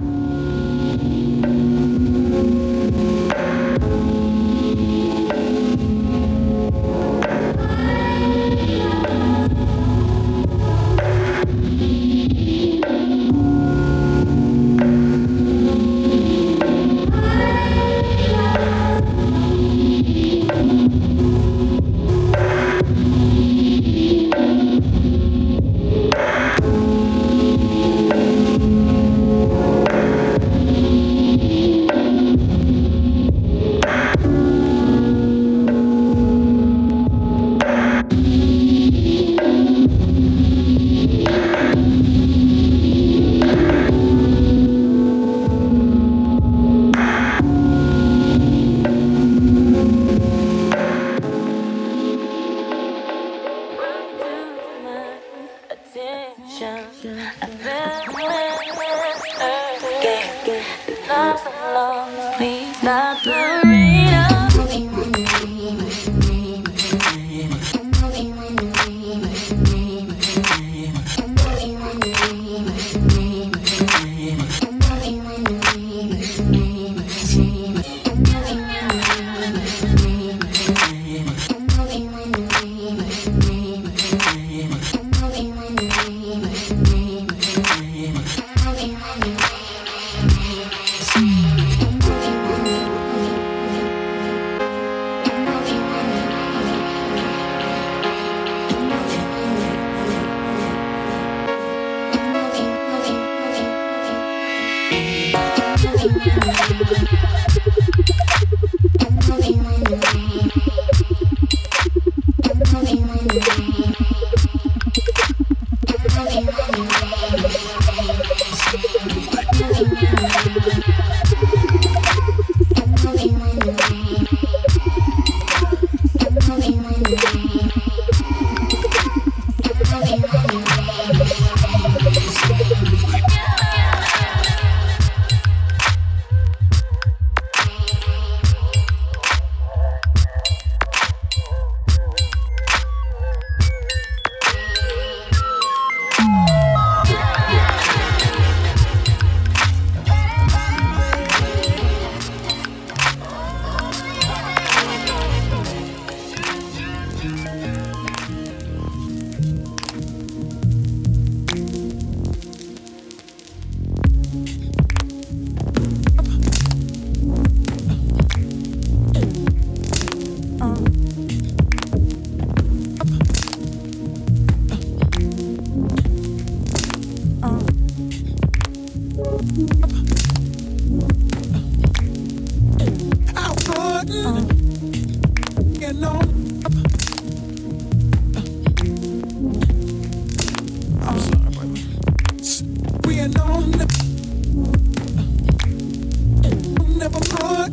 you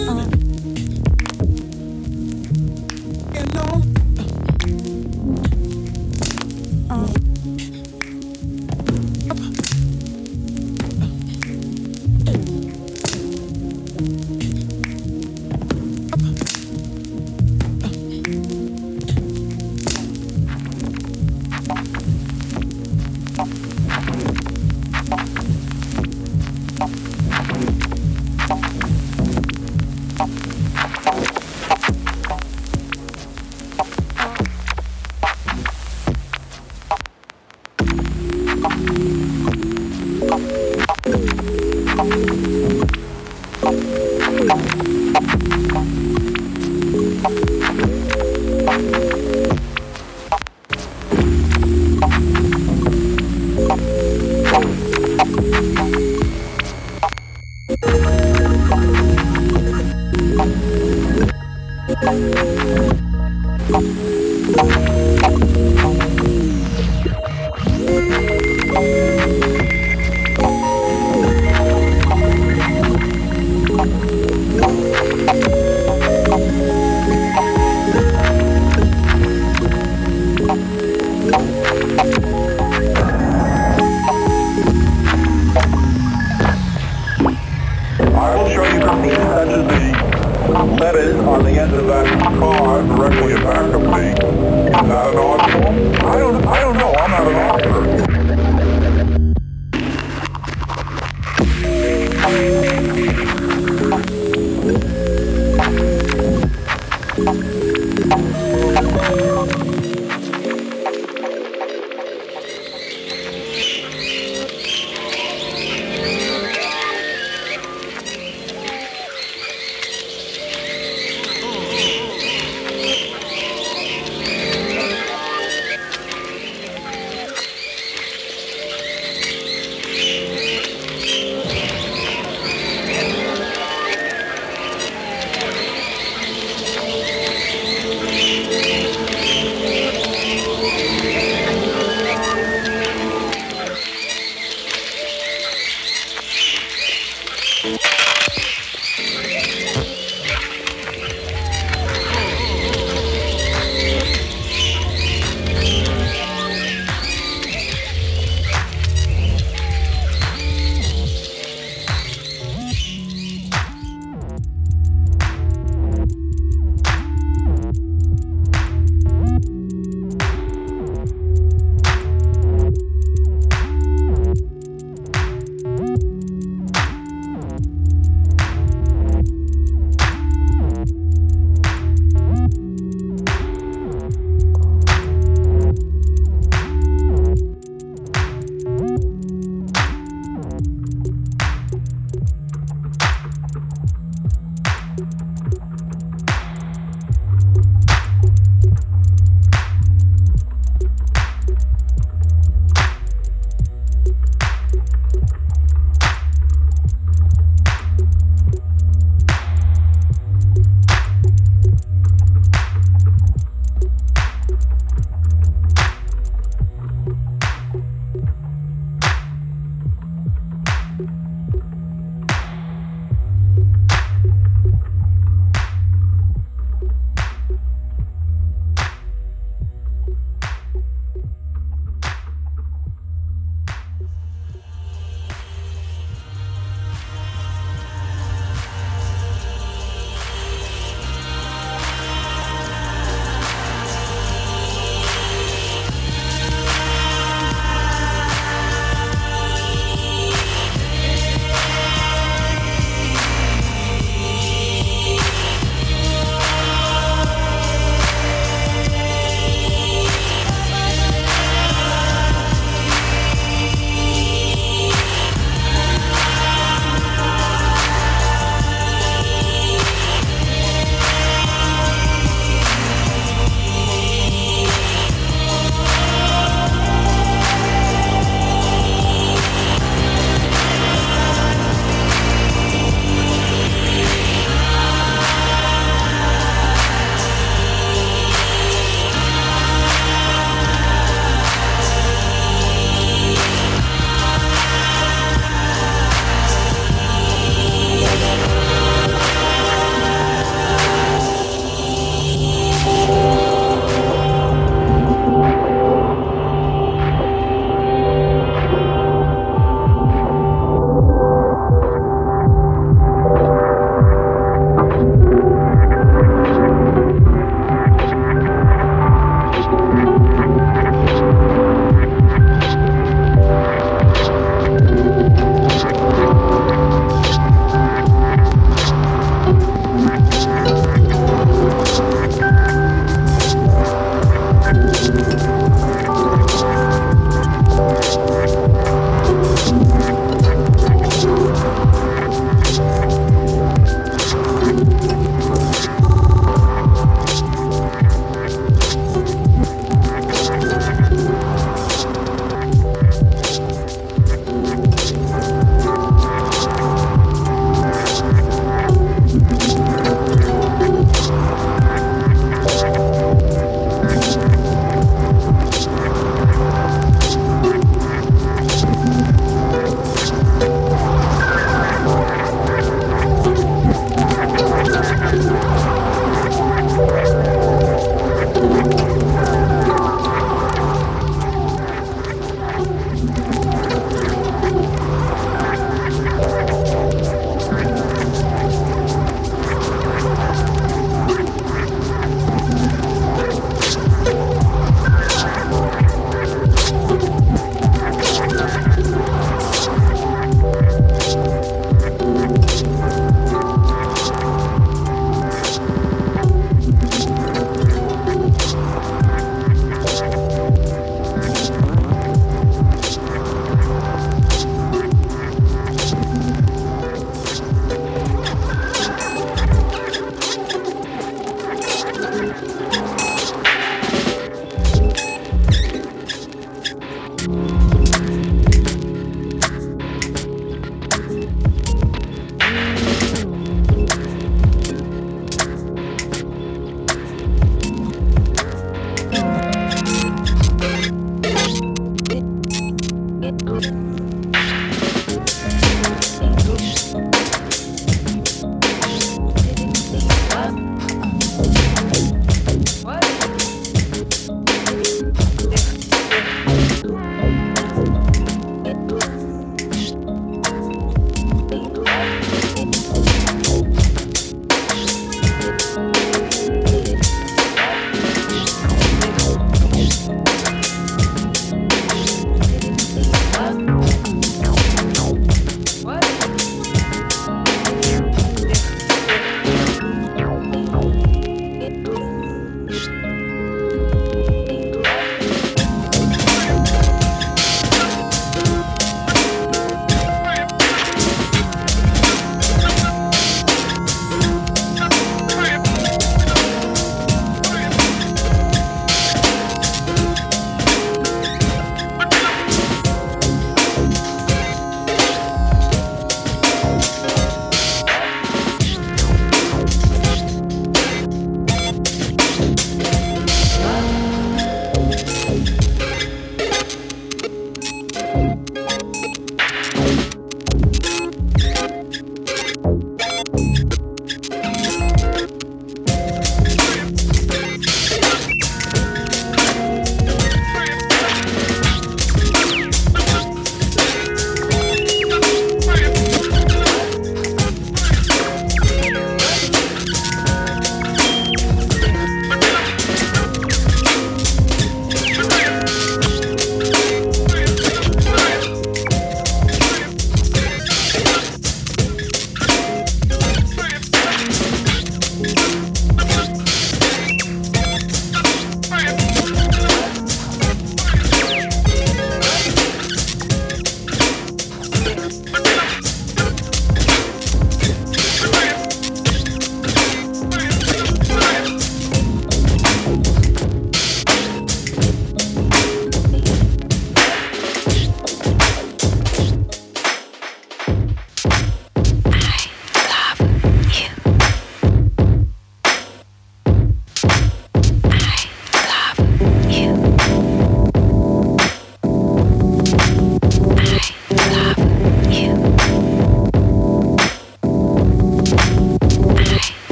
Oh. that is on the end of that car directly in back of me. Is that an odd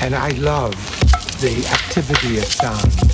And I love the activity of sound.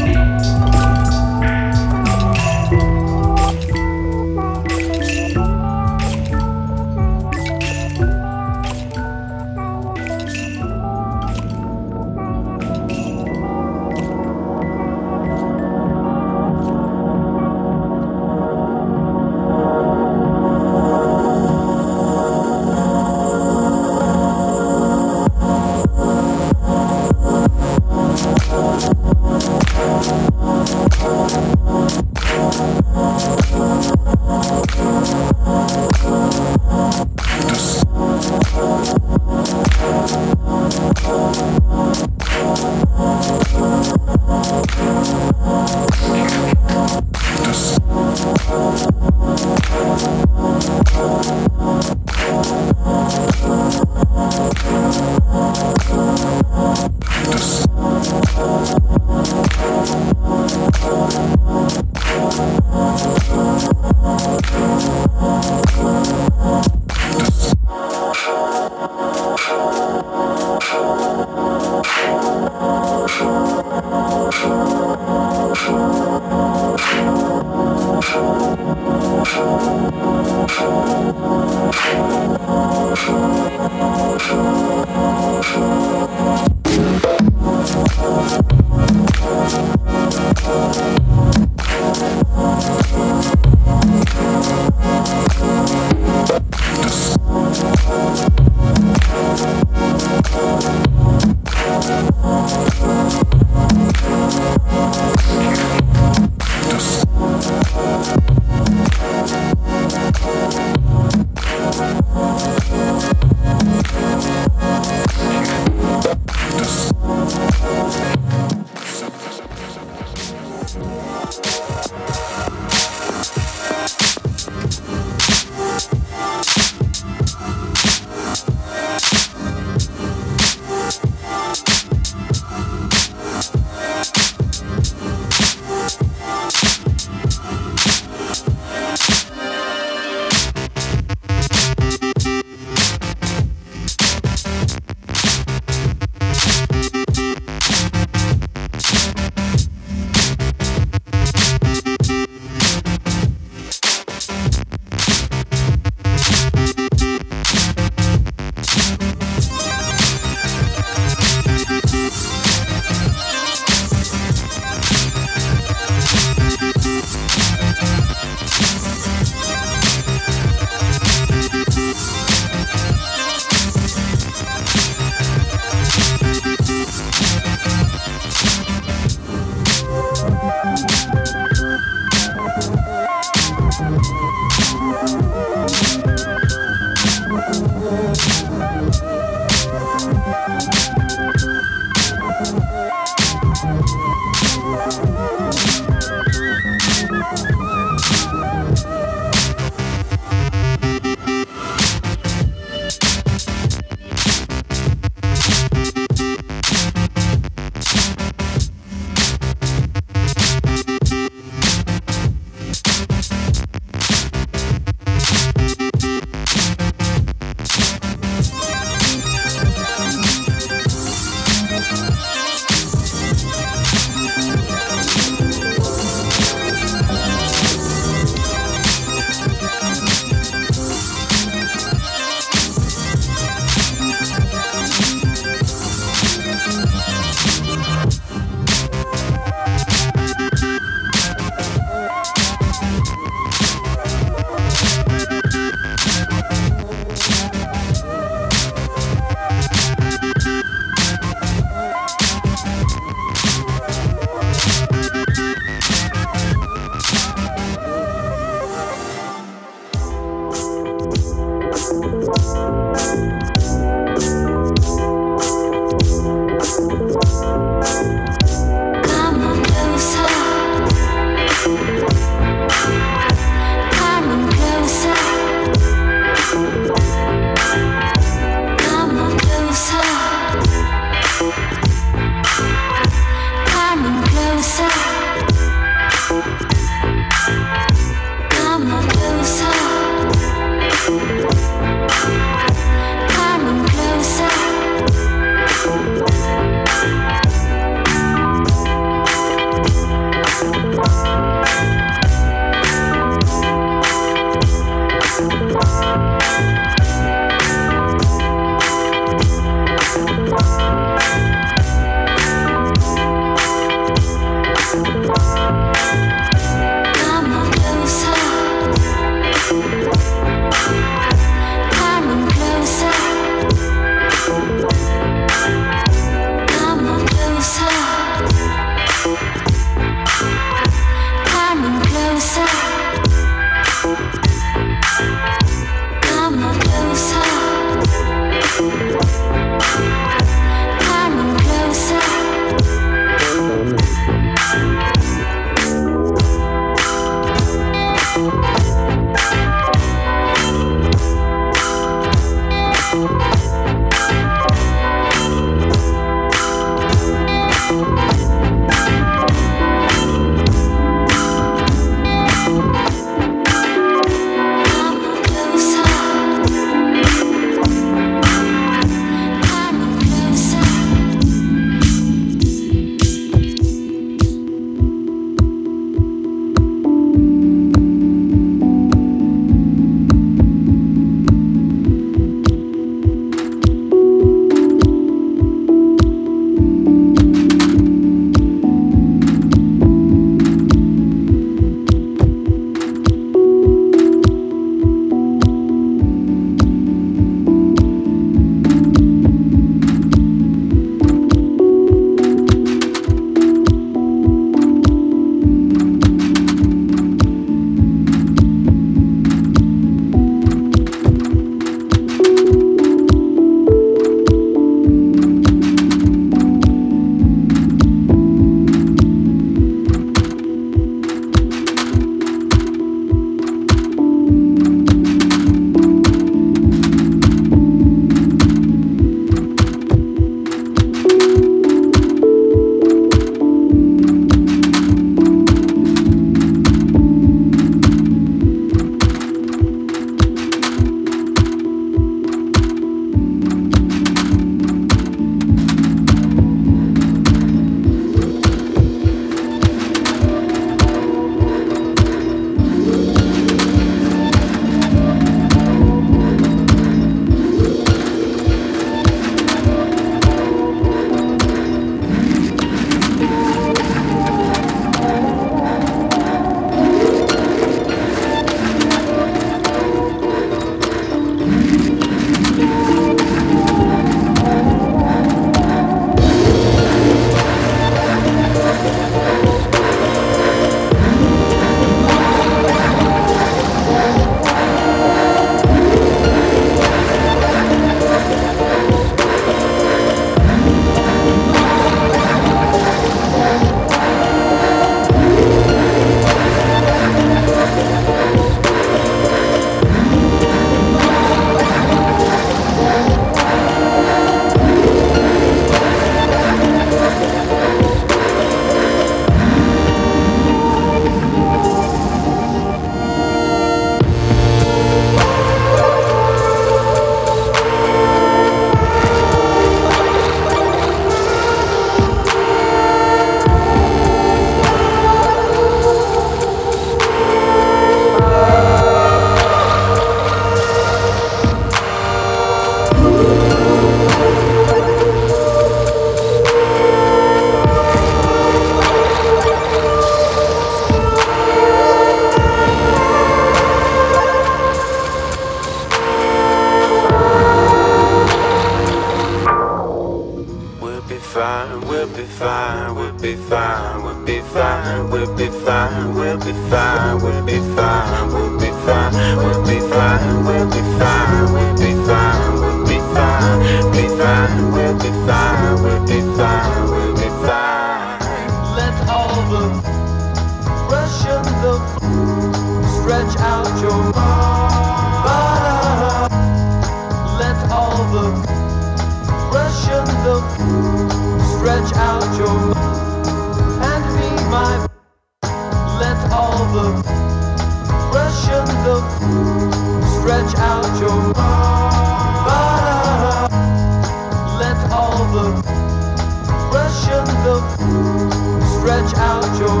Stretch out your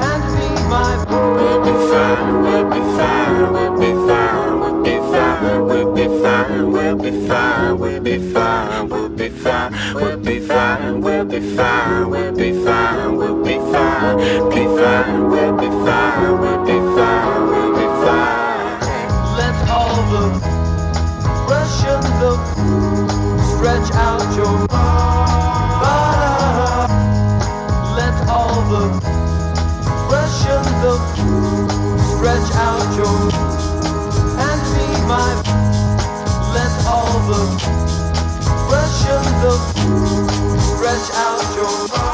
and be my We'll be fine, we'll be fine, we'll be fine, we'll be fine, we'll be fine, we'll be fine, we'll be fine, we'll be fine, we'll be fine, we'll be fine, we'll be fine, we'll be fine, be fine, we'll be fine, we'll be fine, we'll be fine. let all the Russian the stretch out your. The Russian the stretch out your and be my. Let the Russian the stretch out your